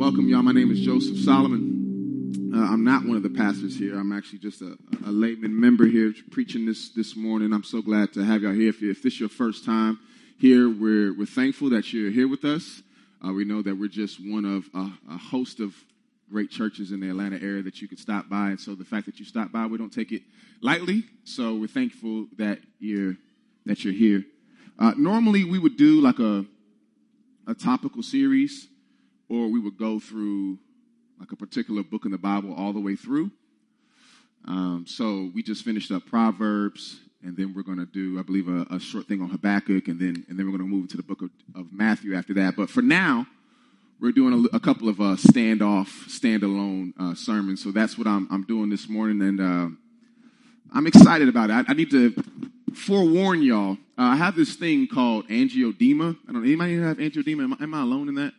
welcome, y'all. My name is Joseph Solomon. Uh, I'm not one of the pastors here. I'm actually just a, a layman member here preaching this this morning. I'm so glad to have y'all here. If, if this is your first time here, we're we're thankful that you're here with us. Uh, we know that we're just one of a, a host of great churches in the Atlanta area that you could stop by, and so the fact that you stopped by, we don't take it lightly. So we're thankful that you're that you're here. Uh, normally, we would do like a a topical series or we would go through like a particular book in the Bible all the way through. Um, so we just finished up Proverbs, and then we're going to do, I believe, a, a, short thing on Habakkuk, and then and then we're going to move into the book of, of, Matthew after that. But for now, we're doing a, a couple of uh, standoff, standalone uh, sermons. So that's what I'm, I'm doing this morning, and uh, I'm excited about it. I, I need to forewarn y'all. Uh, I have this thing called angioedema. I don't. Know. Anybody have angioedema? Am am I alone in that?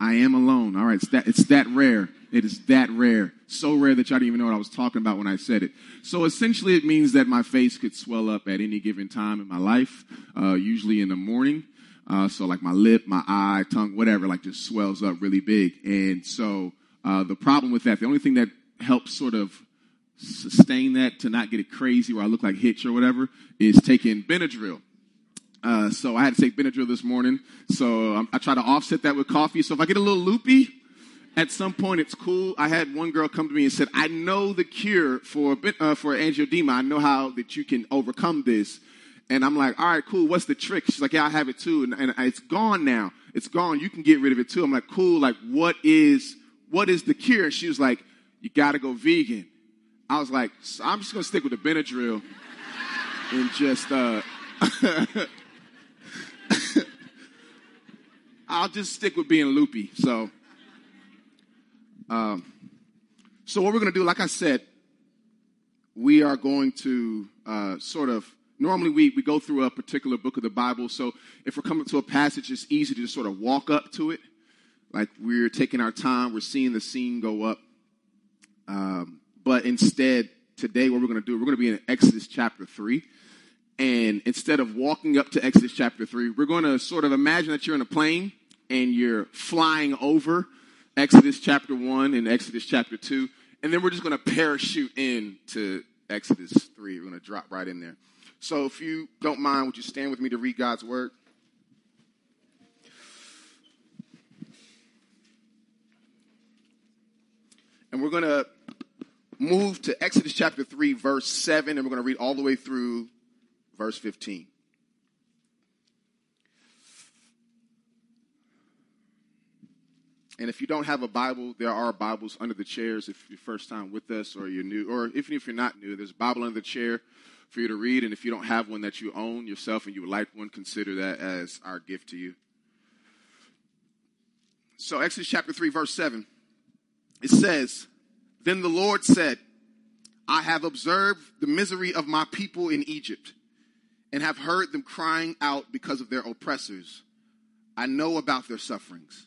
I am alone. All right, it's that, it's that rare. It is that rare. So rare that y'all didn't even know what I was talking about when I said it. So essentially, it means that my face could swell up at any given time in my life, uh, usually in the morning. Uh, so like my lip, my eye, tongue, whatever, like just swells up really big. And so uh, the problem with that, the only thing that helps sort of sustain that to not get it crazy where I look like Hitch or whatever, is taking Benadryl. Uh, so I had to take Benadryl this morning. So um, I try to offset that with coffee. So if I get a little loopy, at some point it's cool. I had one girl come to me and said, "I know the cure for uh, for angioedema. I know how that you can overcome this." And I'm like, "All right, cool. What's the trick?" She's like, "Yeah, I have it too, and, and it's gone now. It's gone. You can get rid of it too." I'm like, "Cool. Like, what is what is the cure?" And she was like, "You got to go vegan." I was like, "I'm just gonna stick with the Benadryl and just." Uh, I'll just stick with being loopy. So, um, so what we're going to do, like I said, we are going to uh, sort of normally we, we go through a particular book of the Bible. So if we're coming to a passage, it's easy to just sort of walk up to it, like we're taking our time, we're seeing the scene go up. Um, but instead, today, what we're going to do, we're going to be in Exodus chapter three. And instead of walking up to Exodus chapter 3, we're going to sort of imagine that you're in a plane and you're flying over Exodus chapter 1 and Exodus chapter 2. And then we're just going to parachute in to Exodus 3. We're going to drop right in there. So if you don't mind, would you stand with me to read God's word? And we're going to move to Exodus chapter 3, verse 7, and we're going to read all the way through verse 15. And if you don't have a Bible, there are Bibles under the chairs if you're first time with us or you're new, or even if you're not new, there's a Bible under the chair for you to read. And if you don't have one that you own yourself and you would like one, consider that as our gift to you. So, Exodus chapter 3, verse 7, it says, Then the Lord said, I have observed the misery of my people in Egypt and have heard them crying out because of their oppressors. I know about their sufferings,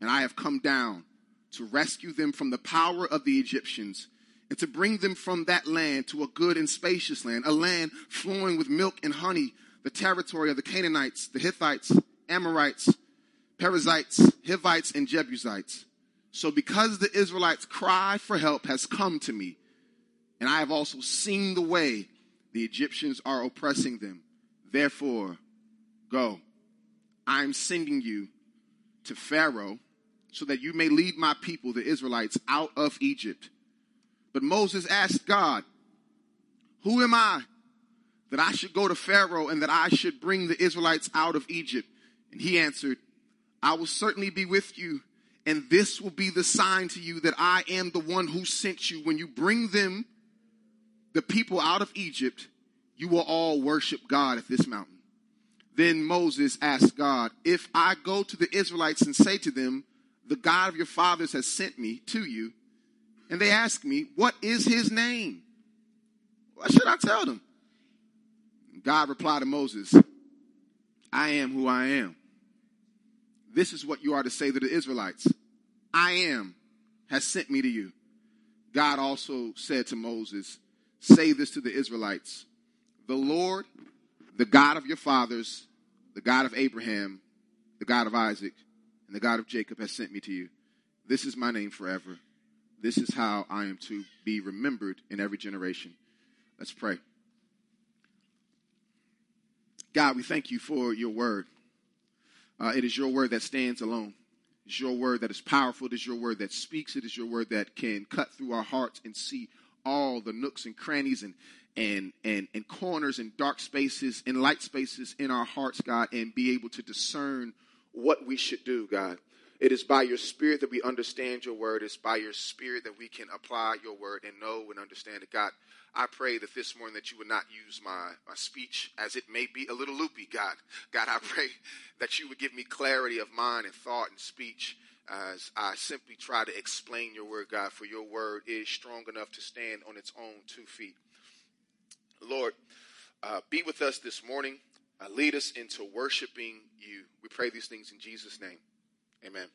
and I have come down to rescue them from the power of the Egyptians and to bring them from that land to a good and spacious land, a land flowing with milk and honey, the territory of the Canaanites, the Hittites, Amorites, Perizzites, Hivites, and Jebusites. So because the Israelites' cry for help has come to me, and I have also seen the way the Egyptians are oppressing them, Therefore, go. I am sending you to Pharaoh so that you may lead my people, the Israelites, out of Egypt. But Moses asked God, Who am I that I should go to Pharaoh and that I should bring the Israelites out of Egypt? And he answered, I will certainly be with you, and this will be the sign to you that I am the one who sent you. When you bring them, the people out of Egypt, you will all worship God at this mountain. Then Moses asked God, If I go to the Israelites and say to them, The God of your fathers has sent me to you, and they ask me, What is his name? What should I tell them? God replied to Moses, I am who I am. This is what you are to say to the Israelites I am has sent me to you. God also said to Moses, Say this to the Israelites the Lord, the God of your fathers, the God of Abraham, the God of Isaac, and the God of Jacob has sent me to you. This is my name forever. This is how I am to be remembered in every generation. Let's pray. God, we thank you for your word. Uh, it is your word that stands alone. It's your word that is powerful. It is your word that speaks. It is your word that can cut through our hearts and see all the nooks and crannies and and and and corners and dark spaces and light spaces in our hearts, God, and be able to discern what we should do, God. It is by your spirit that we understand your word. It's by your spirit that we can apply your word and know and understand it. God, I pray that this morning that you would not use my, my speech as it may be a little loopy, God. God, I pray that you would give me clarity of mind and thought and speech as I simply try to explain your word, God, for your word is strong enough to stand on its own two feet. Lord, uh, be with us this morning. Uh, lead us into worshiping you. We pray these things in Jesus' name. Amen.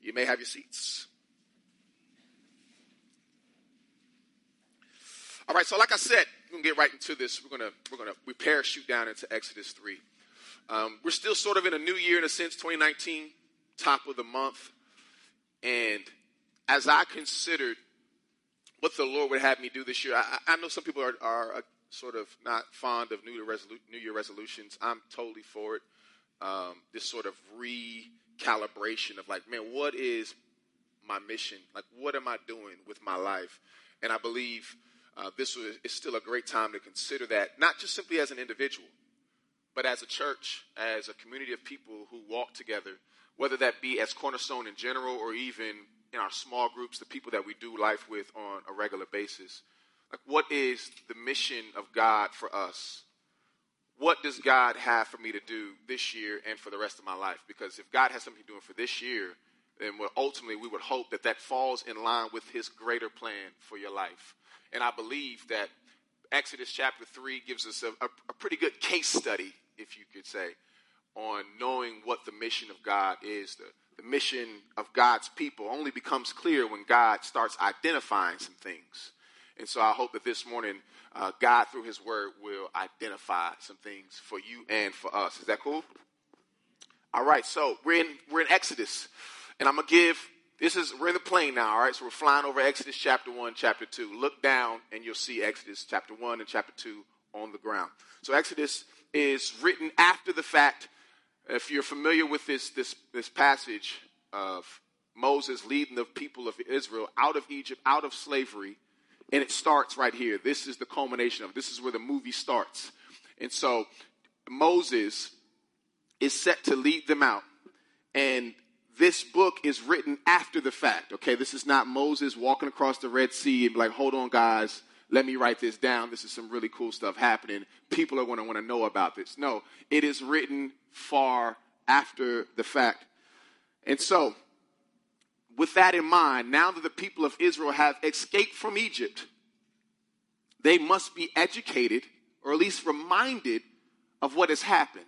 You may have your seats. All right, so like I said, we're gonna get right into this. We're gonna we're gonna we parachute down into Exodus three. Um, we're still sort of in a new year in a sense, 2019, top of the month, and as I considered what the Lord would have me do this year, I, I know some people are, are sort of not fond of New Year, resolu- New Year resolutions. I'm totally for it. Um, this sort of recalibration of like, man, what is my mission? Like, what am I doing with my life? And I believe uh, this is still a great time to consider that, not just simply as an individual, but as a church, as a community of people who walk together, whether that be as Cornerstone in general or even in our small groups, the people that we do life with on a regular basis. Like, what is the mission of God for us? What does God have for me to do this year and for the rest of my life? Because if God has something doing for this year, then ultimately we would hope that that falls in line with His greater plan for your life. And I believe that Exodus chapter 3 gives us a, a, a pretty good case study, if you could say, on knowing what the mission of God is. The, the mission of God's people only becomes clear when God starts identifying some things. And so I hope that this morning, uh, God, through His Word, will identify some things for you and for us. Is that cool? All right, so we're in we're in Exodus, and I'm gonna give this is, we're in the plane now, all right? So we're flying over Exodus chapter 1, chapter 2. Look down and you'll see Exodus chapter 1 and chapter 2 on the ground. So Exodus is written after the fact. If you're familiar with this, this, this passage of Moses leading the people of Israel out of Egypt, out of slavery, and it starts right here. This is the culmination of This is where the movie starts. And so Moses is set to lead them out. And this book is written after the fact. Okay, this is not Moses walking across the Red Sea and be like, hold on, guys, let me write this down. This is some really cool stuff happening. People are going to want to know about this. No, it is written far after the fact. And so, with that in mind, now that the people of Israel have escaped from Egypt, they must be educated or at least reminded of what has happened.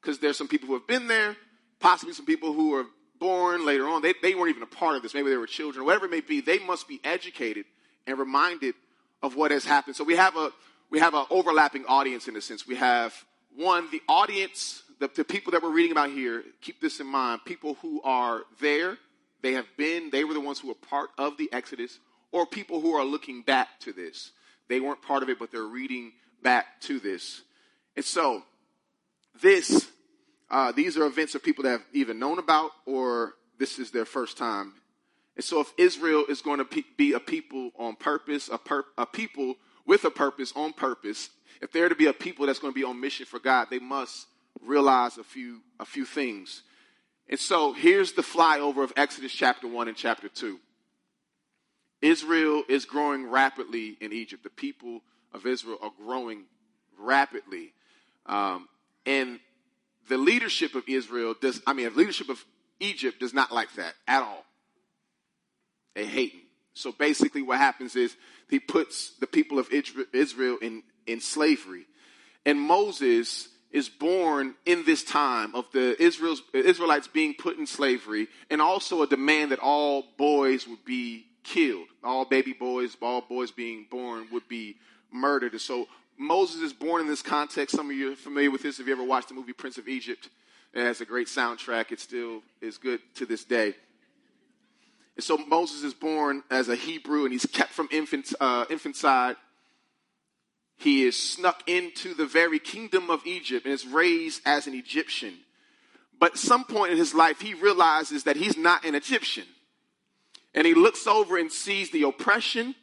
Because there's some people who have been there, possibly some people who are born later on, they, they weren't even a part of this. Maybe they were children, whatever it may be. They must be educated and reminded of what has happened. So we have a we have an overlapping audience in a sense. We have one, the audience, the, the people that we're reading about here. Keep this in mind: people who are there, they have been, they were the ones who were part of the Exodus, or people who are looking back to this. They weren't part of it, but they're reading back to this. And so, this uh, these are events of people that have either known about or this is their first time. And so, if Israel is going to be a people on purpose, a, pur- a people with a purpose on purpose, if they're to be a people that's going to be on mission for God, they must realize a few a few things. And so, here's the flyover of Exodus chapter one and chapter two. Israel is growing rapidly in Egypt. The people of Israel are growing rapidly. Um, and the leadership of Israel does, I mean, the leadership of Egypt does not like that at all. They hate him. So basically, what happens is he puts the people of Israel in, in slavery. And Moses is born in this time of the Israel's, Israelites being put in slavery, and also a demand that all boys would be killed. All baby boys, all boys being born would be murdered. And so Moses is born in this context. Some of you are familiar with this if you ever watched the movie Prince of Egypt. It has a great soundtrack. It still is good to this day. And so Moses is born as a Hebrew and he's kept from infant, uh, infanticide. He is snuck into the very kingdom of Egypt and is raised as an Egyptian. But some point in his life, he realizes that he's not an Egyptian. And he looks over and sees the oppression,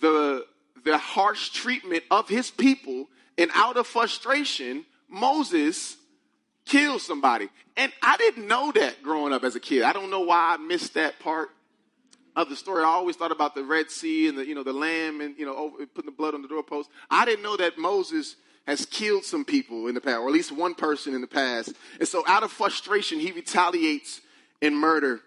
the, the harsh treatment of his people. And out of frustration, Moses kills somebody. And I didn't know that growing up as a kid. I don't know why I missed that part of the story. I always thought about the Red Sea and the, you know, the lamb and, you know, over, putting the blood on the doorpost. I didn't know that Moses has killed some people in the past, or at least one person in the past. And so out of frustration, he retaliates in murder.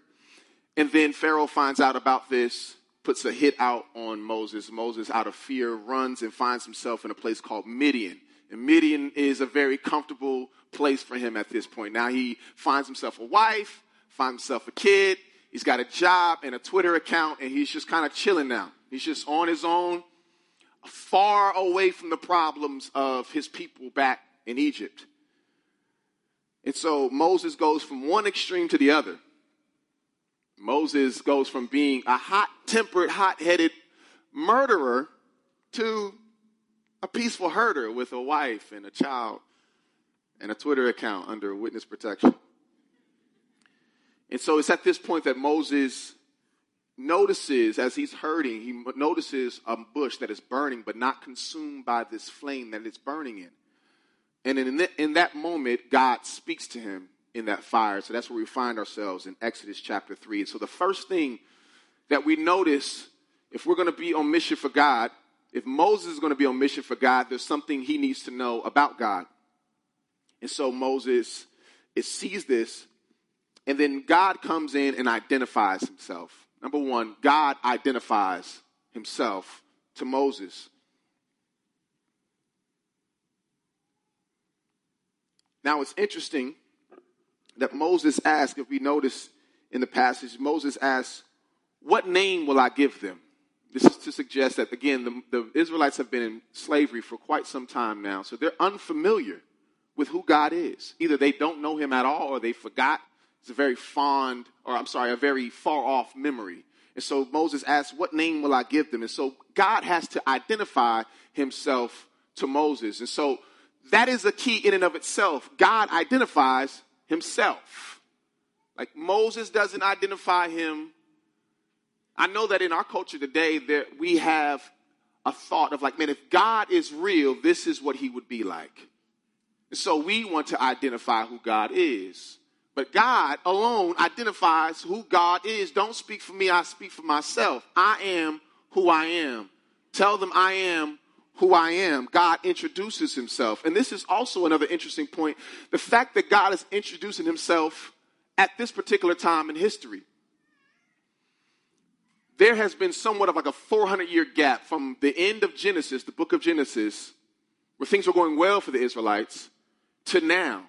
And then Pharaoh finds out about this, puts a hit out on Moses. Moses, out of fear, runs and finds himself in a place called Midian. And Midian is a very comfortable place for him at this point. Now he finds himself a wife, finds himself a kid, he's got a job and a Twitter account, and he's just kind of chilling now. He's just on his own, far away from the problems of his people back in Egypt. And so Moses goes from one extreme to the other. Moses goes from being a hot tempered, hot headed murderer to a peaceful herder with a wife and a child and a Twitter account under witness protection. And so it's at this point that Moses notices as he's hurting, he notices a bush that is burning but not consumed by this flame that it's burning in. And in, the, in that moment, God speaks to him in that fire. So that's where we find ourselves in Exodus chapter 3. And so the first thing that we notice if we're going to be on mission for God, if Moses is going to be on mission for God, there's something he needs to know about God. And so Moses it sees this, and then God comes in and identifies himself. Number one, God identifies himself to Moses. Now it's interesting that Moses asked, if we notice in the passage, Moses asks, What name will I give them? This is to suggest that, again, the, the Israelites have been in slavery for quite some time now, so they're unfamiliar with who God is. Either they don't know him at all or they forgot. It's a very fond, or I'm sorry, a very far off memory. And so Moses asks, What name will I give them? And so God has to identify himself to Moses. And so that is a key in and of itself. God identifies himself. Like Moses doesn't identify him. I know that in our culture today, there, we have a thought of like, man, if God is real, this is what he would be like. And so we want to identify who God is. But God alone identifies who God is. Don't speak for me, I speak for myself. I am who I am. Tell them I am who I am. God introduces himself. And this is also another interesting point the fact that God is introducing himself at this particular time in history. There has been somewhat of like a 400 year gap from the end of Genesis, the book of Genesis, where things were going well for the Israelites, to now.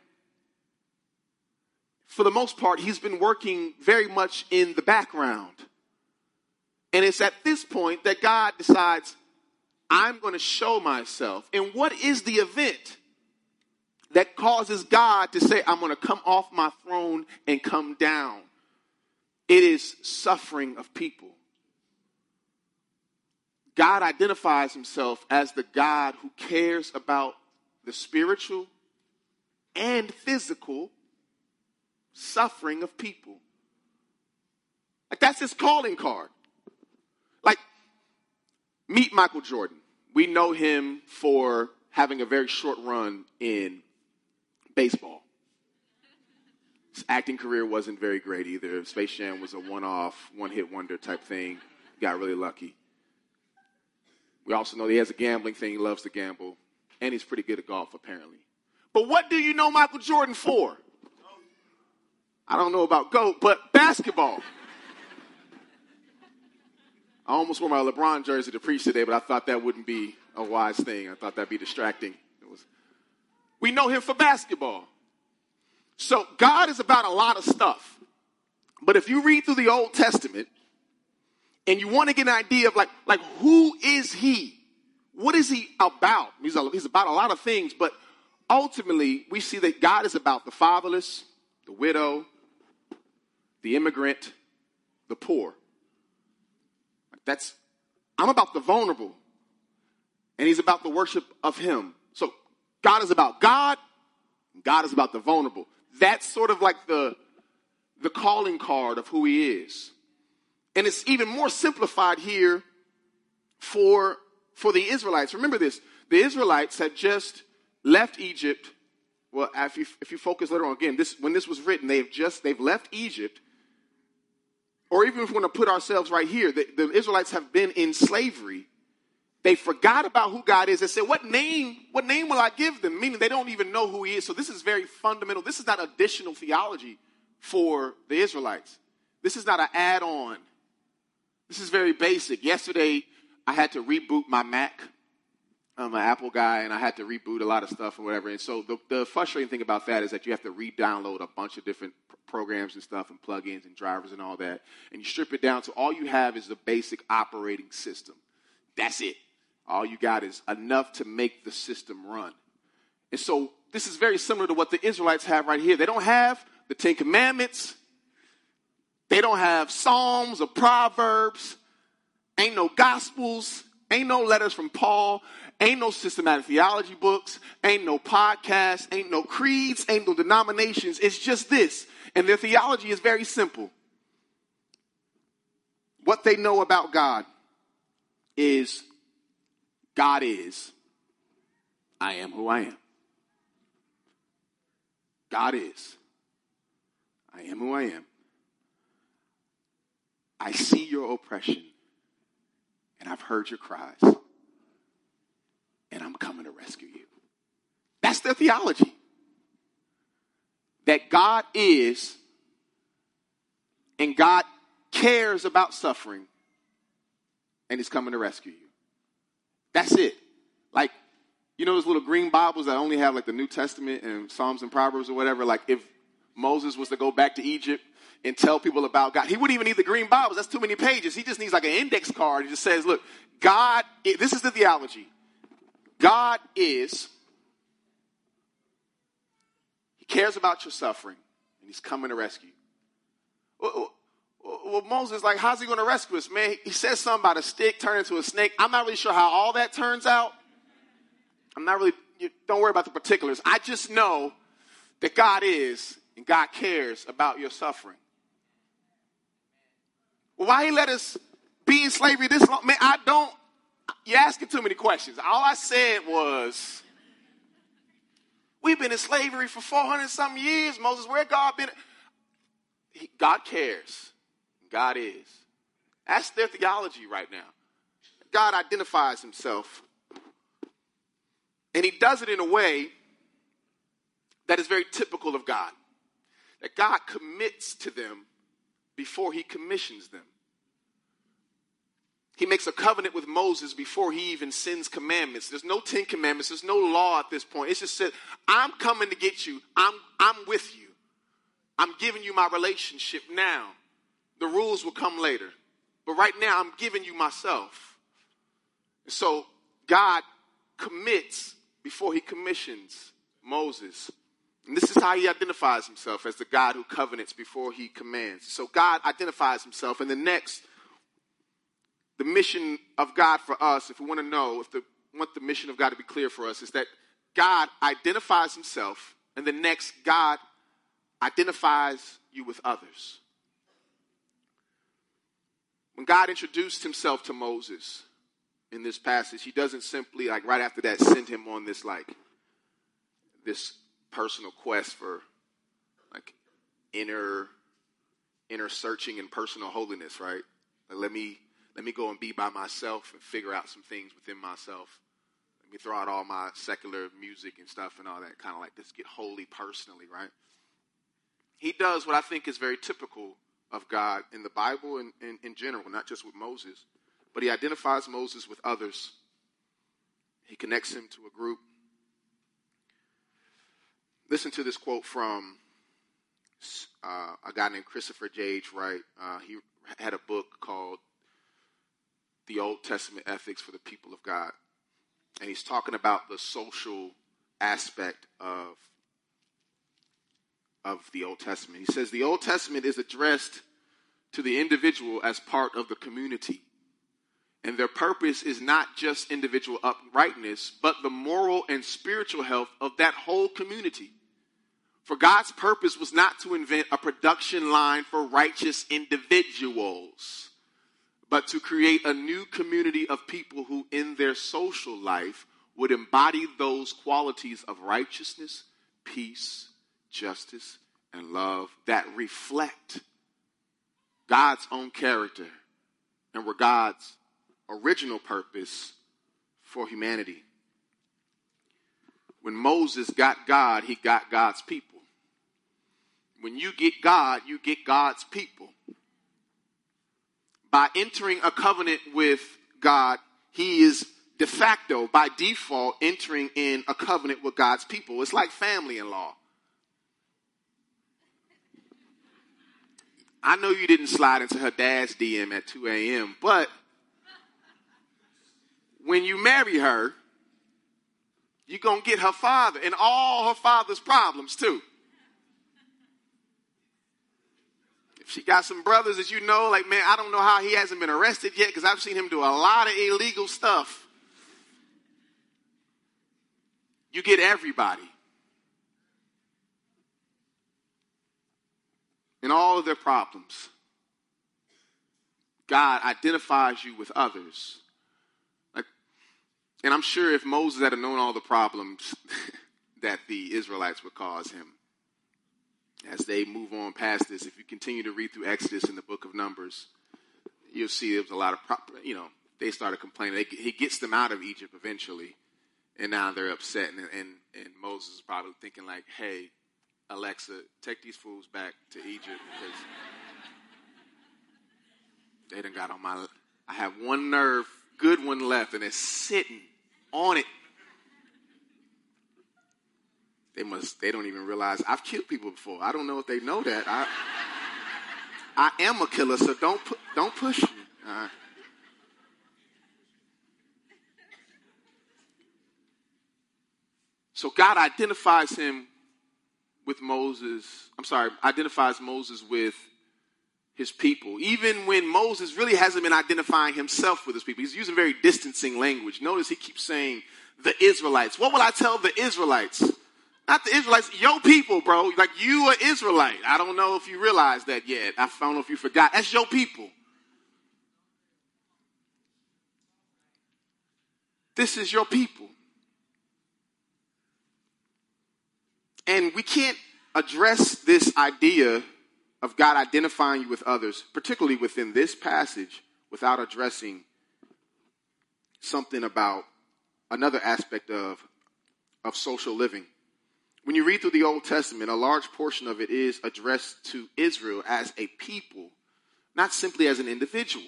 For the most part, he's been working very much in the background. And it's at this point that God decides, I'm going to show myself. And what is the event that causes God to say, I'm going to come off my throne and come down? It is suffering of people. God identifies himself as the God who cares about the spiritual and physical suffering of people. Like that's his calling card. Like, meet Michael Jordan. We know him for having a very short run in baseball. His acting career wasn't very great either. Space Jam was a one off, one hit wonder type thing. Got really lucky. We also know he has a gambling thing. He loves to gamble. And he's pretty good at golf, apparently. But what do you know Michael Jordan for? I don't know about GOAT, but basketball. I almost wore my LeBron jersey to preach today, but I thought that wouldn't be a wise thing. I thought that'd be distracting. Was, we know him for basketball. So God is about a lot of stuff. But if you read through the Old Testament and you want to get an idea of like, like who is he? What is he about? He's, a, he's about a lot of things, but ultimately we see that God is about the fatherless, the widow, the immigrant, the poor. That's, I'm about the vulnerable. And he's about the worship of him. So God is about God, God is about the vulnerable. That's sort of like the, the calling card of who he is. And it's even more simplified here for, for the Israelites. Remember this the Israelites had just left Egypt. Well, if you, if you focus later on, again, this, when this was written, they've just they've left Egypt. Or even if we want to put ourselves right here, the, the Israelites have been in slavery. They forgot about who God is. They said, "What name? What name will I give them?" Meaning they don't even know who He is. So this is very fundamental. This is not additional theology for the Israelites. This is not an add-on. This is very basic. Yesterday, I had to reboot my Mac. I'm an Apple guy, and I had to reboot a lot of stuff or whatever. And so the, the frustrating thing about that is that you have to re-download a bunch of different programs and stuff and plugins and drivers and all that. And you strip it down to all you have is the basic operating system. That's it. All you got is enough to make the system run. And so this is very similar to what the Israelites have right here. They don't have the Ten Commandments. They don't have Psalms or Proverbs. Ain't no Gospels. Ain't no letters from Paul. Ain't no systematic theology books. Ain't no podcasts. Ain't no creeds. Ain't no denominations. It's just this. And their theology is very simple. What they know about God is God is. I am who I am. God is. I am who I am. I see your oppression and I've heard your cries and I'm coming to rescue you. That's their theology. That God is and God cares about suffering and He's coming to rescue you. That's it. Like, you know those little green Bibles that only have like the New Testament and Psalms and Proverbs or whatever? Like, if Moses was to go back to Egypt and tell people about God. He wouldn't even need the green Bibles. That's too many pages. He just needs like an index card. He just says, look, God, this is the theology. God is, He cares about your suffering, and He's coming to rescue. Well, well, Moses, like, how's He going to rescue us, man? He says something about a stick turning into a snake. I'm not really sure how all that turns out. I'm not really, don't worry about the particulars. I just know that God is, and God cares about your suffering. Why he let us be in slavery this long? Man, I don't. You're asking too many questions. All I said was, we've been in slavery for 400 something years, Moses. Where God been? He, God cares. God is. That's their theology right now. God identifies himself. And he does it in a way that is very typical of God. That God commits to them before he commissions them. He makes a covenant with Moses before he even sends commandments. There's no Ten Commandments. There's no law at this point. It's just said, I'm coming to get you. I'm, I'm with you. I'm giving you my relationship now. The rules will come later. But right now, I'm giving you myself. So God commits before he commissions Moses. And this is how he identifies himself as the God who covenants before he commands. So God identifies himself. And the next, the mission of God for us, if we want to know, if the want the mission of God to be clear for us, is that God identifies himself, and the next, God identifies you with others. When God introduced himself to Moses in this passage, he doesn't simply, like right after that, send him on this, like, this personal quest for like inner inner searching and personal holiness, right? Like let me let me go and be by myself and figure out some things within myself. Let me throw out all my secular music and stuff and all that, kind of like just get holy personally, right? He does what I think is very typical of God in the Bible and in general, not just with Moses, but he identifies Moses with others. He connects him to a group Listen to this quote from uh, a guy named Christopher J. H. Wright. Uh, he had a book called The Old Testament Ethics for the People of God. And he's talking about the social aspect of, of the Old Testament. He says the Old Testament is addressed to the individual as part of the community. And their purpose is not just individual uprightness, but the moral and spiritual health of that whole community. For God's purpose was not to invent a production line for righteous individuals, but to create a new community of people who, in their social life, would embody those qualities of righteousness, peace, justice, and love that reflect God's own character and were God's original purpose for humanity. When Moses got God, he got God's people. When you get God, you get God's people. By entering a covenant with God, he is de facto, by default, entering in a covenant with God's people. It's like family in law. I know you didn't slide into her dad's DM at 2 a.m., but when you marry her, you're going to get her father and all her father's problems too. If she got some brothers that you know, like, man, I don't know how he hasn't been arrested yet because I've seen him do a lot of illegal stuff. You get everybody. And all of their problems. God identifies you with others Like, and I'm sure if Moses had known all the problems that the Israelites would cause him, as they move on past this, if you continue to read through Exodus and the book of Numbers, you'll see there was a lot of, you know, they started complaining. he gets them out of Egypt eventually, and now they're upset. And, and, and Moses is probably thinking like, hey, Alexa, take these fools back to Egypt because they done got on my. I have one nerve, good one left, and it's sitting on it. They must, they don't even realize I've killed people before. I don't know if they know that. I, I am a killer, so don't, don't push me. Right. So God identifies him with Moses. I'm sorry, identifies Moses with his people. Even when Moses really hasn't been identifying himself with his people, he's using very distancing language. Notice he keeps saying, the Israelites. What will I tell the Israelites? Not the Israelites, your people, bro. Like you are Israelite. I don't know if you realize that yet. I don't know if you forgot. That's your people. This is your people. And we can't address this idea of God identifying you with others, particularly within this passage, without addressing something about another aspect of, of social living. When you read through the Old Testament, a large portion of it is addressed to Israel as a people, not simply as an individual.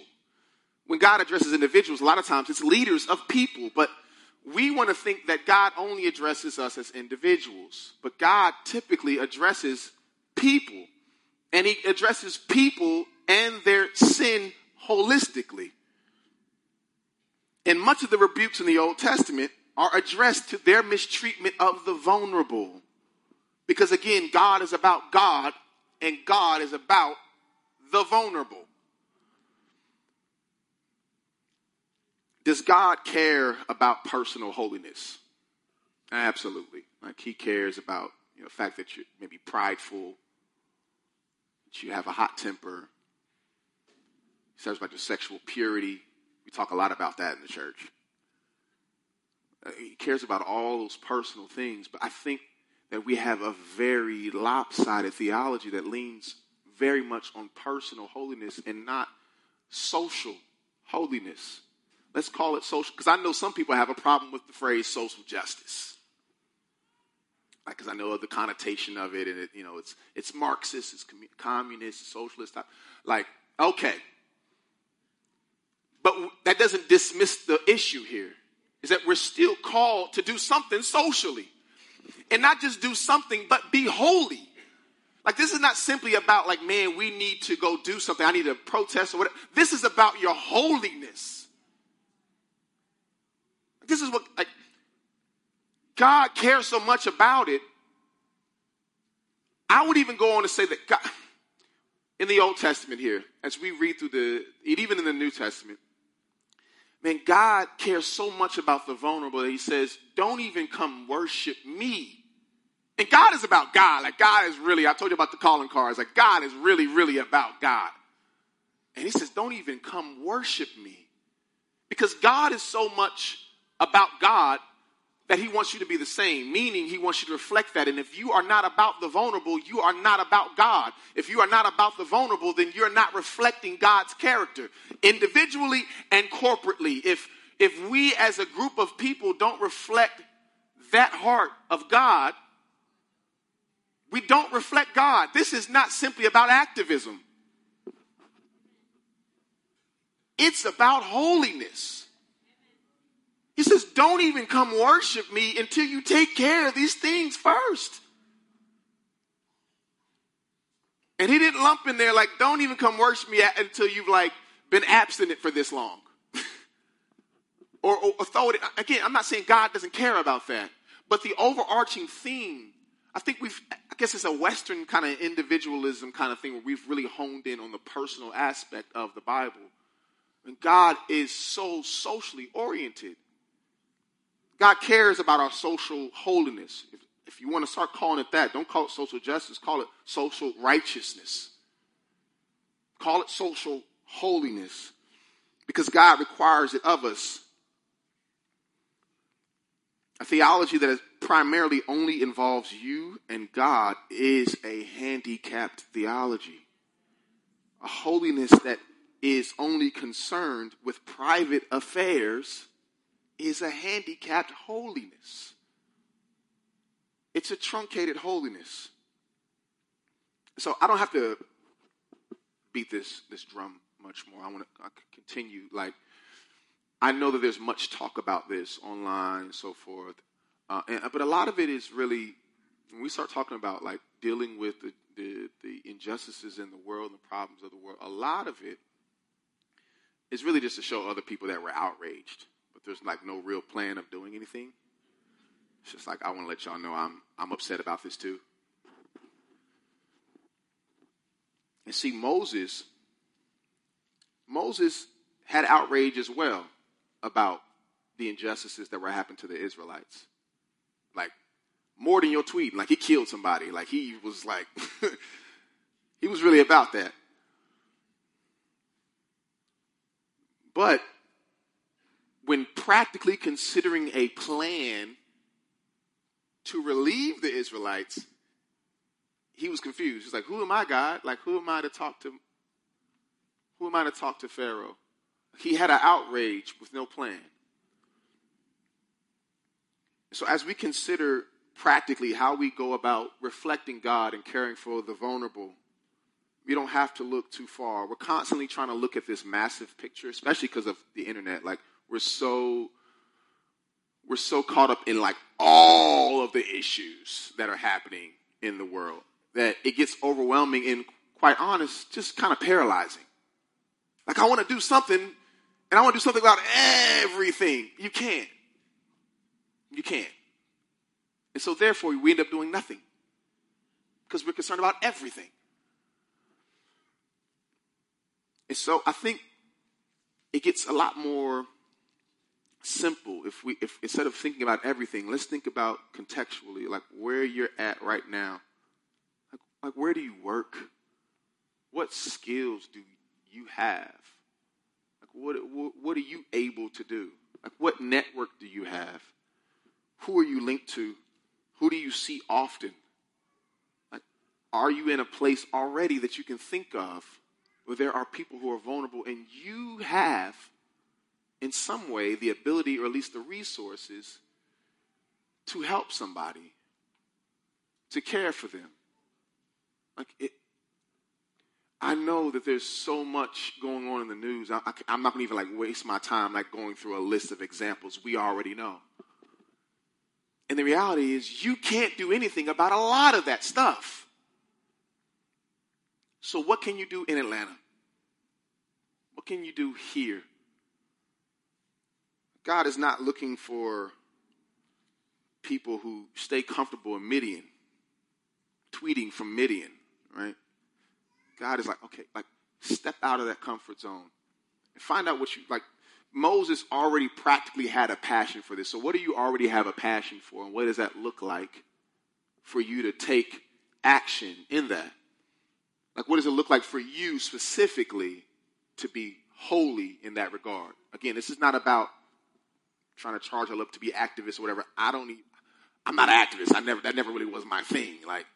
When God addresses individuals, a lot of times it's leaders of people, but we want to think that God only addresses us as individuals, but God typically addresses people and he addresses people and their sin holistically. And much of the rebukes in the Old Testament are addressed to their mistreatment of the vulnerable. Because again, God is about God and God is about the vulnerable. Does God care about personal holiness? Absolutely. Like he cares about you know, the fact that you're maybe prideful, that you have a hot temper. He says about your sexual purity. We talk a lot about that in the church. Uh, he cares about all those personal things, but I think that we have a very lopsided theology that leans very much on personal holiness and not social holiness. Let's call it social, because I know some people have a problem with the phrase social justice because I know the connotation of it, and it, you know, it's it's Marxist, it's communist, it's socialist. Like, okay, but that doesn't dismiss the issue here. Is that we're still called to do something socially, and not just do something, but be holy. Like this is not simply about like, man, we need to go do something. I need to protest or whatever. This is about your holiness. This is what like God cares so much about it, I would even go on to say that God, in the Old Testament here, as we read through the, even in the New Testament, man, God cares so much about the vulnerable that he says, don't even come worship me. And God is about God. Like God is really, I told you about the calling cards. Like God is really, really about God. And he says, don't even come worship me. Because God is so much about God that he wants you to be the same, meaning he wants you to reflect that. And if you are not about the vulnerable, you are not about God. If you are not about the vulnerable, then you're not reflecting God's character individually and corporately. If, if we as a group of people don't reflect that heart of God, we don't reflect God. This is not simply about activism. It's about holiness. He says, Don't even come worship me until you take care of these things first. And he didn't lump in there like, Don't even come worship me until you've like been abstinent for this long. or, or, or throw it. Again, I'm not saying God doesn't care about that, but the overarching theme I think we've, I guess it's a Western kind of individualism kind of thing where we've really honed in on the personal aspect of the Bible. And God is so socially oriented. God cares about our social holiness. If, if you want to start calling it that, don't call it social justice, call it social righteousness. Call it social holiness because God requires it of us. A theology that primarily only involves you and God is a handicapped theology. A holiness that is only concerned with private affairs is a handicapped holiness. It's a truncated holiness. So I don't have to beat this this drum much more. I want to continue. Like I know that there's much talk about this online and so forth, uh, and, but a lot of it is really when we start talking about like dealing with the, the, the injustices in the world and the problems of the world. A lot of it is really just to show other people that we're outraged there's like no real plan of doing anything. It's just like I want to let y'all know I'm I'm upset about this too. And see, Moses, Moses had outrage as well about the injustices that were happening to the Israelites. Like more than your tweet. Like he killed somebody. Like he was like he was really about that. But when practically considering a plan to relieve the Israelites, he was confused. He's like, Who am I, God? Like, who am I to talk to? Who am I to talk to Pharaoh? He had an outrage with no plan. So, as we consider practically how we go about reflecting God and caring for the vulnerable, we don't have to look too far. We're constantly trying to look at this massive picture, especially because of the internet. Like, we're so we're so caught up in like all of the issues that are happening in the world that it gets overwhelming and quite honest, just kind of paralyzing. Like I want to do something and I want to do something about everything. You can't. You can't. And so therefore we end up doing nothing. Because we're concerned about everything. And so I think it gets a lot more simple. If we, if instead of thinking about everything, let's think about contextually, like where you're at right now. Like, like where do you work? What skills do you have? Like what, what, what are you able to do? Like what network do you have? Who are you linked to? Who do you see often? Like, are you in a place already that you can think of where there are people who are vulnerable and you have in some way the ability or at least the resources to help somebody, to care for them. Like it, I know that there's so much going on in the news. I, am not going to even like waste my time like going through a list of examples we already know. And the reality is, you can't do anything about a lot of that stuff. So, what can you do in Atlanta? What can you do here? God is not looking for people who stay comfortable in Midian, tweeting from Midian, right? God is like, okay, like step out of that comfort zone and find out what you like. Moses already practically had a passion for this. So, what do you already have a passion for, and what does that look like for you to take action in that? Like, what does it look like for you specifically to be holy in that regard? Again, this is not about trying to charge her up to be activists or whatever. I don't need, I'm not an activist. I never, that never really was my thing. Like,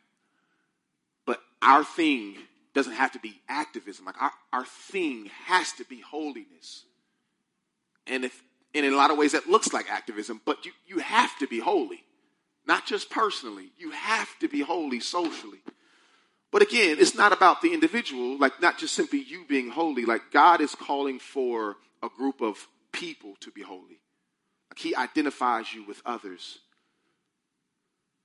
but our thing doesn't have to be activism. Like, our, our thing has to be holiness. And if, and in a lot of ways that looks like activism, but you, you have to be holy. Not just personally. You have to be holy socially. But again, it's not about the individual, like not just simply you being holy. Like God is calling for a group of people to be holy. He identifies you with others.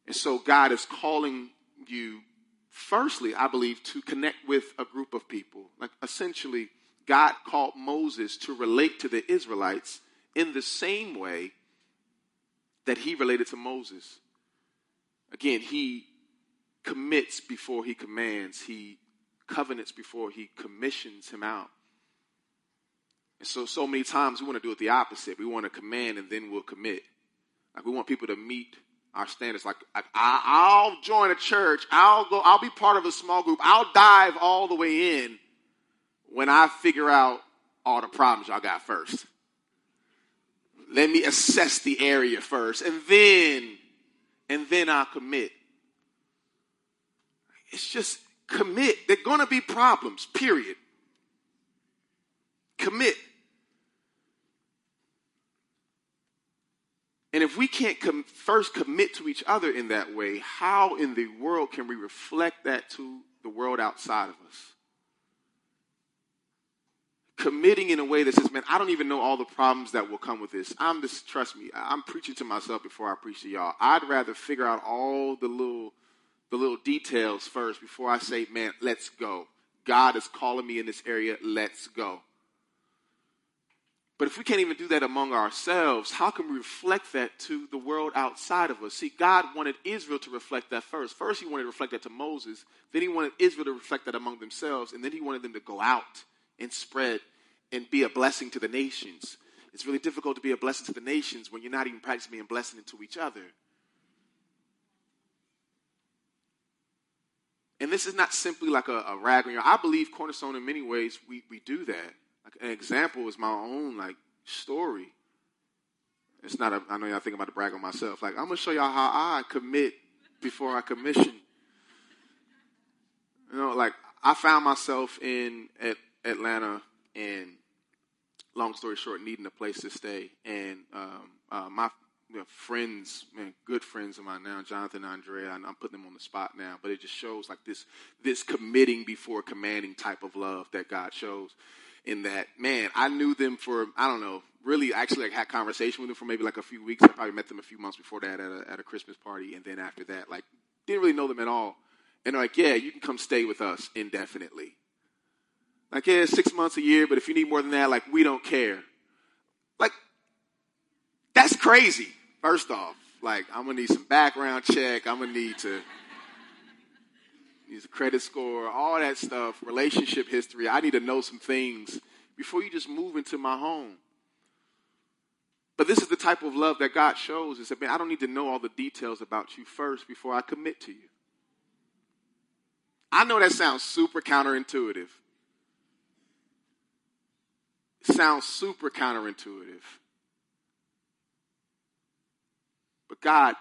And so God is calling you, firstly, I believe, to connect with a group of people. Like essentially, God called Moses to relate to the Israelites in the same way that he related to Moses. Again, he commits before he commands, he covenants before he commissions him out. So, so many times we want to do it the opposite. We want to command and then we'll commit. Like we want people to meet our standards. Like, I, will join a church. I'll go. I'll be part of a small group. I'll dive all the way in when I figure out all the problems y'all got first. Let me assess the area first, and then, and then I'll commit. It's just commit. There are going to be problems. Period. Commit. And if we can't com- first commit to each other in that way, how in the world can we reflect that to the world outside of us? Committing in a way that says, man, I don't even know all the problems that will come with this. I'm just, trust me, I'm preaching to myself before I preach to y'all. I'd rather figure out all the little, the little details first before I say, man, let's go. God is calling me in this area, let's go. But if we can't even do that among ourselves, how can we reflect that to the world outside of us? See, God wanted Israel to reflect that first. First, He wanted to reflect that to Moses. Then, He wanted Israel to reflect that among themselves. And then, He wanted them to go out and spread and be a blessing to the nations. It's really difficult to be a blessing to the nations when you're not even practicing being a blessing to each other. And this is not simply like a, a rag on your. I believe Cornerstone in many ways we, we do that. Like an example is my own like story. It's not. A, I know y'all think about to brag on myself. Like I'm gonna show y'all how I commit before I commission. You know, like I found myself in at Atlanta, and long story short, needing a place to stay, and um, uh, my you know, friends, man, good friends of mine now, Jonathan, Andrea, and I'm putting them on the spot now, but it just shows like this this committing before commanding type of love that God shows in that, man, I knew them for, I don't know, really actually like had conversation with them for maybe like a few weeks. I probably met them a few months before that at a, at a Christmas party. And then after that, like, didn't really know them at all. And they're like, yeah, you can come stay with us indefinitely. Like, yeah, six months a year, but if you need more than that, like, we don't care. Like, that's crazy, first off. Like, I'm gonna need some background check. I'm gonna need to a credit score, all that stuff, relationship history. I need to know some things before you just move into my home. But this is the type of love that God shows. Is that, man, I don't need to know all the details about you first before I commit to you. I know that sounds super counterintuitive. It sounds super counterintuitive. But God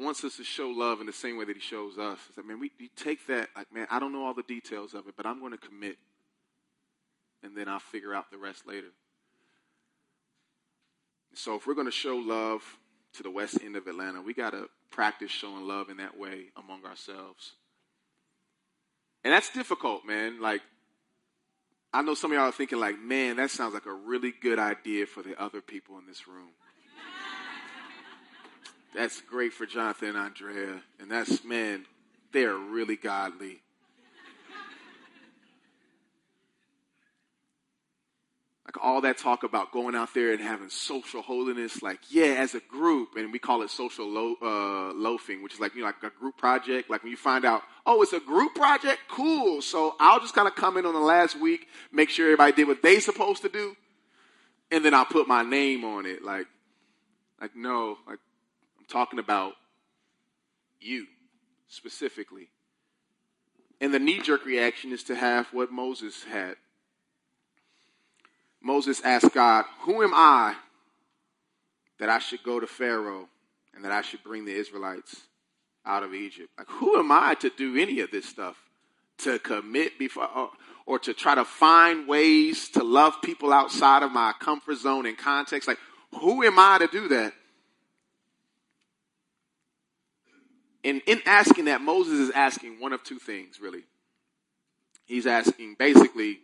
wants us to show love in the same way that he shows us. It's like, man, we, we take that, like, man, I don't know all the details of it, but I'm going to commit. And then I'll figure out the rest later. So if we're going to show love to the west end of Atlanta, we got to practice showing love in that way among ourselves. And that's difficult, man. Like, I know some of y'all are thinking, like, man, that sounds like a really good idea for the other people in this room. That's great for Jonathan and Andrea. And that's, man, they're really godly. like all that talk about going out there and having social holiness, like yeah, as a group, and we call it social lo- uh, loafing, which is like you know like a group project. Like when you find out, oh, it's a group project, cool. So I'll just kind of come in on the last week, make sure everybody did what they supposed to do, and then I'll put my name on it. Like, like no, like talking about you specifically. And the knee jerk reaction is to have what Moses had. Moses asked God, Who am I that I should go to Pharaoh and that I should bring the Israelites out of Egypt? Like, who am I to do any of this stuff? To commit before, or, or to try to find ways to love people outside of my comfort zone and context? Like, who am I to do that? And in asking that, Moses is asking one of two things, really. He's asking basically,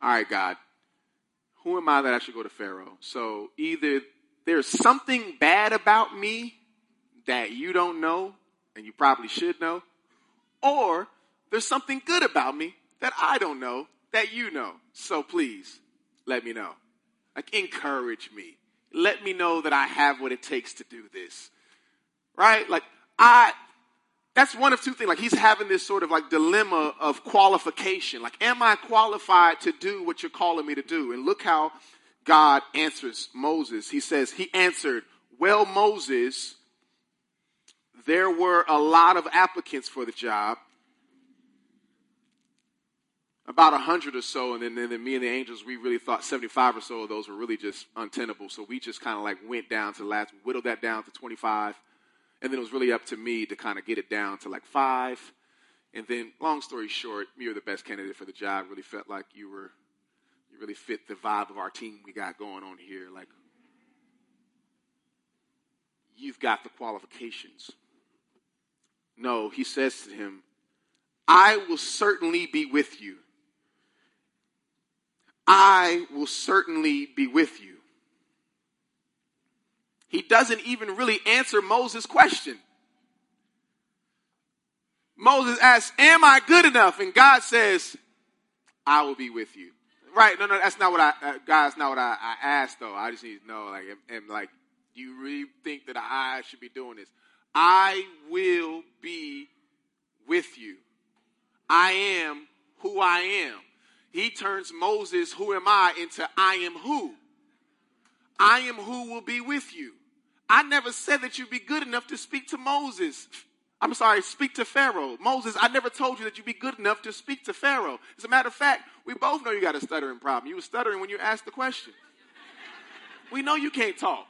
all right, God, who am I that I should go to Pharaoh? So either there's something bad about me that you don't know and you probably should know, or there's something good about me that I don't know that you know. So please let me know. Like encourage me. Let me know that I have what it takes to do this. Right? Like I that's one of two things. Like he's having this sort of like dilemma of qualification. Like, am I qualified to do what you're calling me to do? And look how God answers Moses. He says, He answered, Well, Moses, there were a lot of applicants for the job. About a hundred or so, and then, then me and the angels, we really thought 75 or so of those were really just untenable. So we just kind of like went down to last, whittled that down to 25 and then it was really up to me to kind of get it down to like five. And then, long story short, you're the best candidate for the job. Really felt like you were, you really fit the vibe of our team we got going on here. Like, you've got the qualifications. No, he says to him, I will certainly be with you. I will certainly be with you he doesn't even really answer Moses' question. Moses asks, Am I good enough? And God says, I will be with you. Right? No, no, that's not what I, uh, not what I, I, asked though. I just need to know, like, am, like, do you really think that I should be doing this? I will be with you. I am who I am. He turns Moses, who am I, into I am who. I am who will be with you. I never said that you'd be good enough to speak to Moses. I'm sorry, speak to Pharaoh. Moses, I never told you that you'd be good enough to speak to Pharaoh. As a matter of fact, we both know you got a stuttering problem. You were stuttering when you asked the question. We know you can't talk.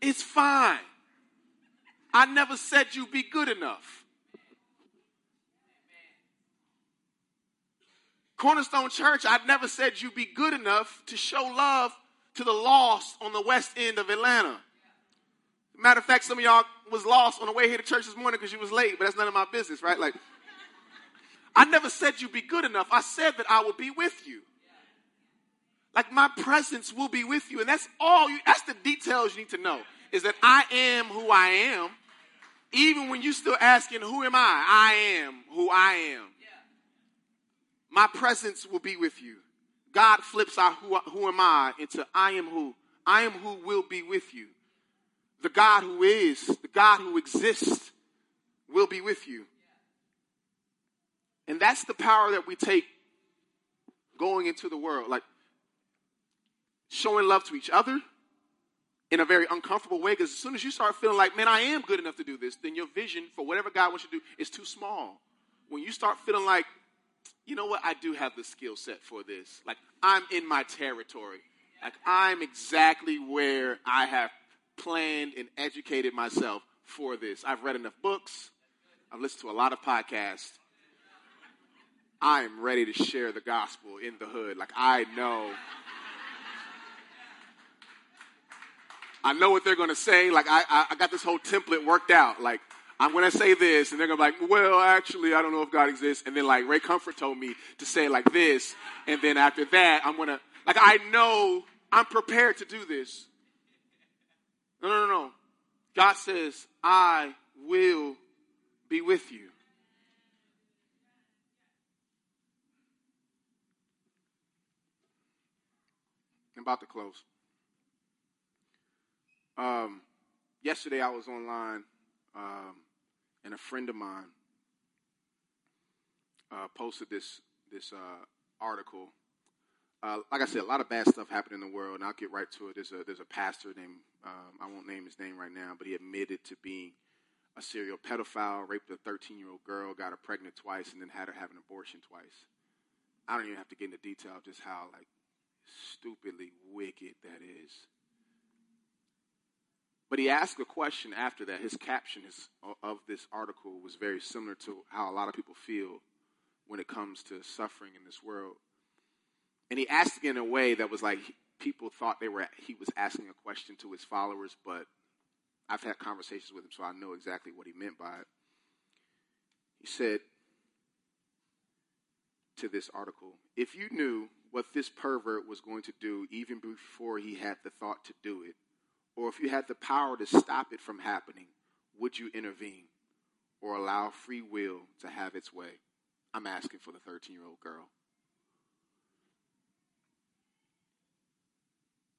It's fine. I never said you'd be good enough. Cornerstone Church, I never said you'd be good enough to show love to the lost on the west end of Atlanta. Matter of fact, some of y'all was lost on the way here to church this morning because you was late, but that's none of my business, right? Like, I never said you'd be good enough. I said that I will be with you. Like my presence will be with you. And that's all you, that's the details you need to know is that I am who I am. Even when you're still asking, who am I? I am who I am. My presence will be with you. God flips our who, who am I into I am who. I am who will be with you. The God who is, the God who exists, will be with you. And that's the power that we take going into the world. Like showing love to each other in a very uncomfortable way. Because as soon as you start feeling like, man, I am good enough to do this, then your vision for whatever God wants you to do is too small. When you start feeling like, you know what? I do have the skill set for this. Like, I'm in my territory. Like, I'm exactly where I have planned and educated myself for this. I've read enough books, I've listened to a lot of podcasts. I am ready to share the gospel in the hood. Like, I know. I know what they're going to say. Like, I, I got this whole template worked out. Like, I'm going to say this, and they're going to be like, well, actually, I don't know if God exists. And then, like, Ray Comfort told me to say like this. And then after that, I'm going to, like, I know I'm prepared to do this. No, no, no, no. God says, I will be with you. I'm about to close. Um, yesterday I was online, um, and a friend of mine uh, posted this this uh, article. Uh, like I said, a lot of bad stuff happened in the world, and I'll get right to it. There's a there's a pastor named um, I won't name his name right now, but he admitted to being a serial pedophile, raped a 13 year old girl, got her pregnant twice, and then had her have an abortion twice. I don't even have to get into detail of just how like stupidly wicked that is. But he asked a question after that. His caption is, of this article was very similar to how a lot of people feel when it comes to suffering in this world. And he asked it in a way that was like people thought they were he was asking a question to his followers, but I've had conversations with him, so I know exactly what he meant by it. He said to this article, if you knew what this pervert was going to do even before he had the thought to do it, or if you had the power to stop it from happening, would you intervene or allow free will to have its way? I'm asking for the 13 year old girl.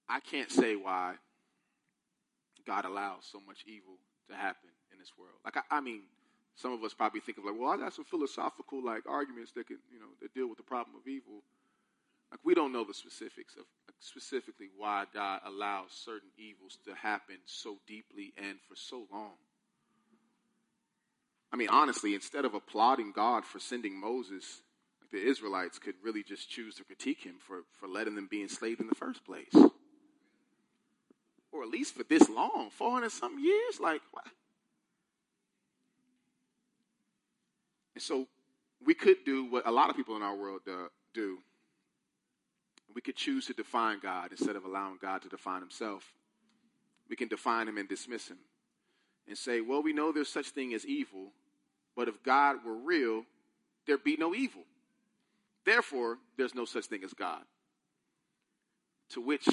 I can't say why God allows so much evil to happen in this world. Like, I, I mean, some of us probably think of like, well, I got some philosophical like arguments that can, you know, that deal with the problem of evil. Like, we don't know the specifics of specifically why God allows certain evils to happen so deeply and for so long. I mean, honestly, instead of applauding God for sending Moses, the Israelites could really just choose to critique him for, for letting them be enslaved in the first place. Or at least for this long, 400 something years? Like, what? And so we could do what a lot of people in our world uh, do. We could choose to define God instead of allowing God to define himself. We can define him and dismiss him and say, well, we know there's such thing as evil, but if God were real, there'd be no evil. Therefore, there's no such thing as God. To which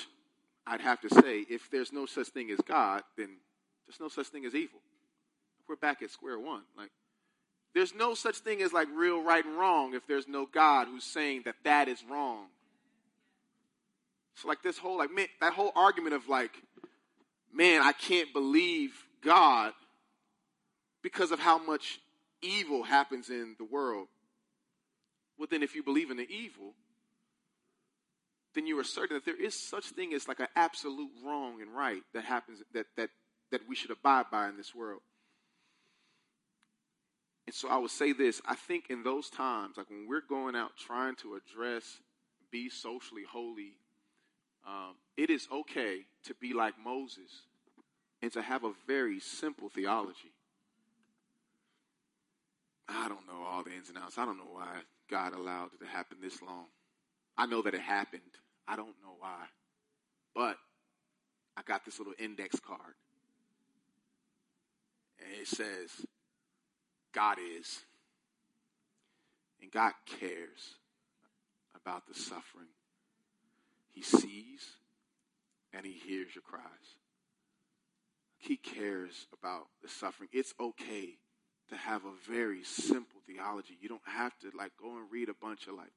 I'd have to say, if there's no such thing as God, then there's no such thing as evil. We're back at square one. Like, there's no such thing as like real, right, and wrong if there's no God who's saying that that is wrong. So, like, this whole, like, man, that whole argument of like, man, I can't believe God because of how much evil happens in the world. Well, then, if you believe in the evil, then you are certain that there is such thing as like an absolute wrong and right that happens that that that we should abide by in this world. And so I would say this: I think in those times, like when we're going out trying to address, be socially holy, um, it is okay to be like Moses and to have a very simple theology. I don't know all the ins and outs. I don't know why God allowed it to happen this long. I know that it happened. I don't know why. But I got this little index card. And it says, God is. And God cares about the suffering. He sees and he hears your cries. He cares about the suffering. It's okay to have a very simple theology. You don't have to like go and read a bunch of like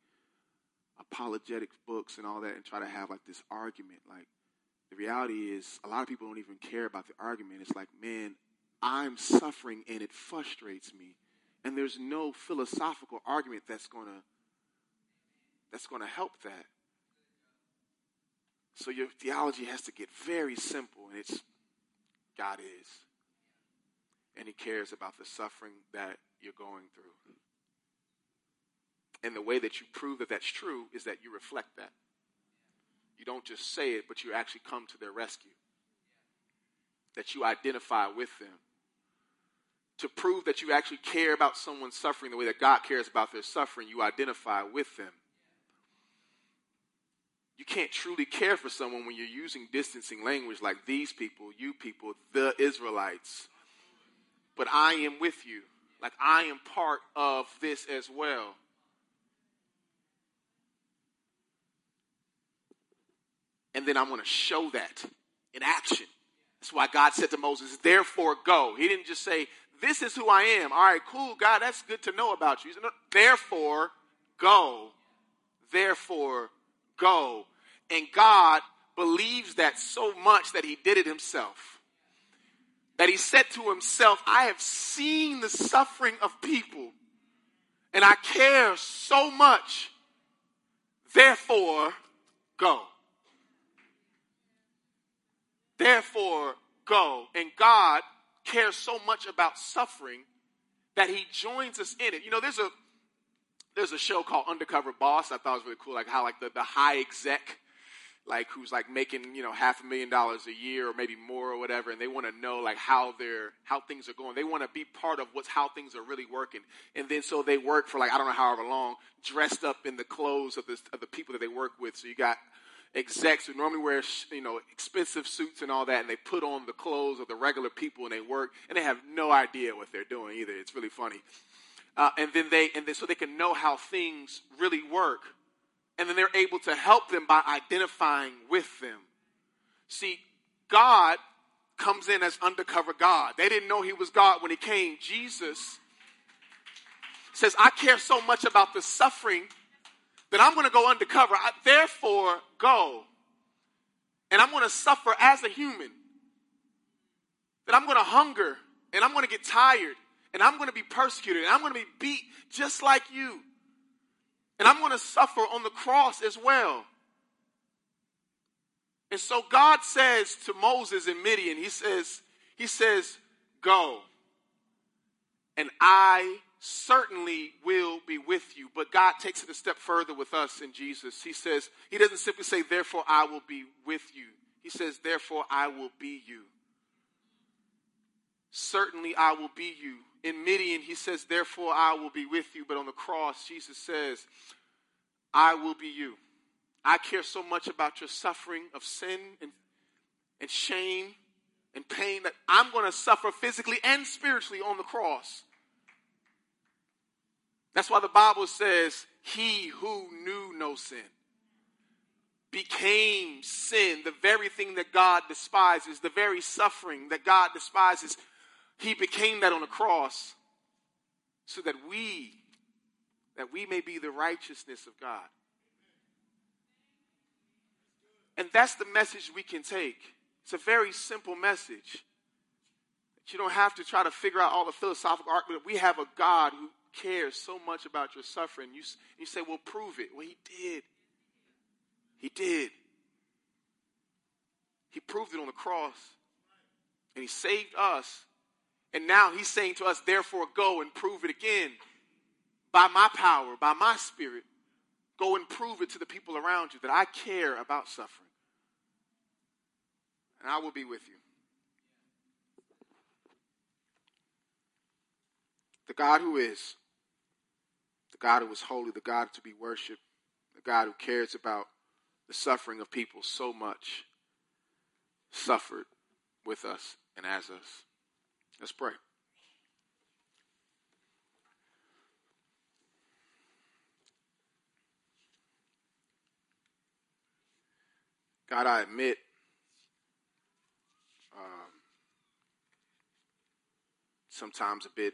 apologetic books and all that and try to have like this argument. Like the reality is a lot of people don't even care about the argument. It's like, man, I'm suffering and it frustrates me. And there's no philosophical argument that's gonna that's gonna help that. So your theology has to get very simple and it's God is and He cares about the suffering that you're going through. And the way that you prove that that's true is that you reflect that. You don't just say it, but you actually come to their rescue. That you identify with them. To prove that you actually care about someone's suffering the way that God cares about their suffering, you identify with them. You can't truly care for someone when you're using distancing language like these people, you people, the Israelites but I am with you. Like I am part of this as well. And then I'm going to show that in action. That's why God said to Moses, therefore go. He didn't just say, this is who I am. All right, cool, God, that's good to know about you. No, therefore, go. Therefore, go. And God believes that so much that he did it himself. That he said to himself, I have seen the suffering of people and I care so much, therefore go. Therefore go. And God cares so much about suffering that he joins us in it. You know, there's a there's a show called Undercover Boss. I thought it was really cool, like how like the, the high exec, like who's like making you know half a million dollars a year or maybe more or whatever, and they want to know like how they're how things are going. They want to be part of what's how things are really working, and then so they work for like I don't know however long, dressed up in the clothes of the of the people that they work with. So you got execs who normally wear you know expensive suits and all that, and they put on the clothes of the regular people and they work, and they have no idea what they're doing either. It's really funny. Uh, and then they and then so they can know how things really work, and then they're able to help them by identifying with them. See, God comes in as undercover God. They didn't know He was God when He came. Jesus says, "I care so much about the suffering." that I'm going to go undercover. I, therefore, go. And I'm going to suffer as a human. That I'm going to hunger and I'm going to get tired and I'm going to be persecuted and I'm going to be beat just like you. And I'm going to suffer on the cross as well. And so God says to Moses in Midian, He says, He says, Go. And I certainly will be with you. But God takes it a step further with us in Jesus. He says, He doesn't simply say, Therefore I will be with you. He says, Therefore I will be you. Certainly I will be you. In Midian, he says, Therefore I will be with you. But on the cross, Jesus says, I will be you. I care so much about your suffering of sin and, and shame and pain that I'm going to suffer physically and spiritually on the cross. That's why the Bible says, He who knew no sin became sin, the very thing that God despises, the very suffering that God despises. He became that on the cross so that we that we may be the righteousness of God. And that's the message we can take. It's a very simple message. You don't have to try to figure out all the philosophical argument. We have a God who cares so much about your suffering. You, you say, well, prove it. Well, he did. He did. He proved it on the cross. And he saved us. And now he's saying to us, therefore, go and prove it again. By my power, by my spirit, go and prove it to the people around you that I care about suffering. And I will be with you. The God who is the God who is holy, the God to be worshiped, the God who cares about the suffering of people so much, suffered with us and as us. Let's pray. God, I admit um, sometimes a bit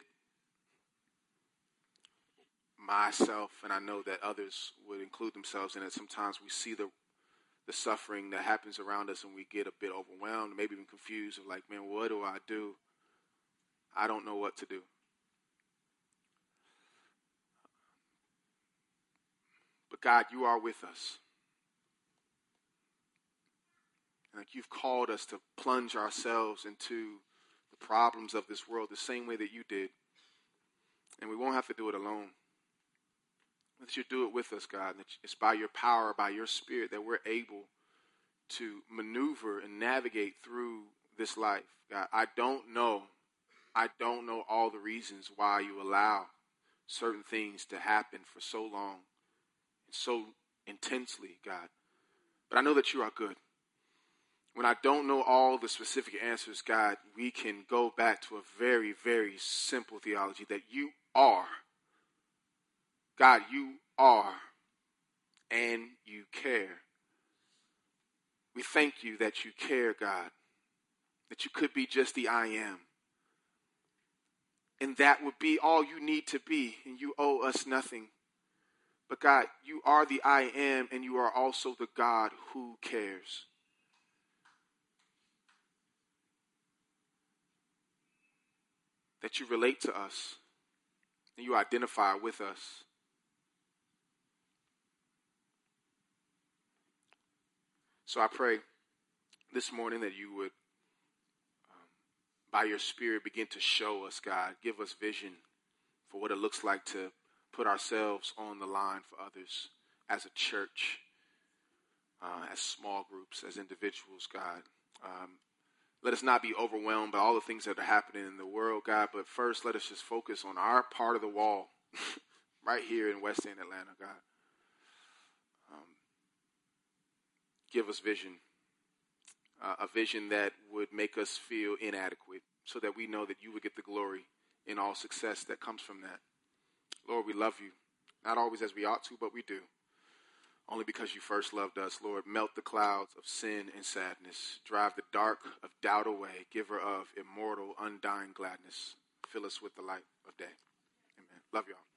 myself, and I know that others would include themselves in it. Sometimes we see the the suffering that happens around us, and we get a bit overwhelmed, maybe even confused, of like, man, what do I do? I don't know what to do. But God, you are with us. Like you've called us to plunge ourselves into the problems of this world the same way that you did. And we won't have to do it alone that you do it with us, God. That it's by your power, by your spirit, that we're able to maneuver and navigate through this life. God, I don't know. I don't know all the reasons why you allow certain things to happen for so long and so intensely, God. But I know that you are good. When I don't know all the specific answers, God, we can go back to a very, very simple theology that you are God, you are and you care. We thank you that you care, God, that you could be just the I am and that would be all you need to be, and you owe us nothing. But God, you are the I am, and you are also the God who cares. That you relate to us and you identify with us. So I pray this morning that you would by your Spirit, begin to show us, God, give us vision for what it looks like to put ourselves on the line for others as a church, uh, as small groups, as individuals, God. Um, let us not be overwhelmed by all the things that are happening in the world, God, but first let us just focus on our part of the wall right here in West End, Atlanta, God. Um, give us vision, uh, a vision that would make us feel inadequate so that we know that you would get the glory in all success that comes from that. Lord, we love you. Not always as we ought to, but we do only because you first loved us. Lord, melt the clouds of sin and sadness. Drive the dark of doubt away. Giver of immortal, undying gladness. Fill us with the light of day. Amen. Love y'all.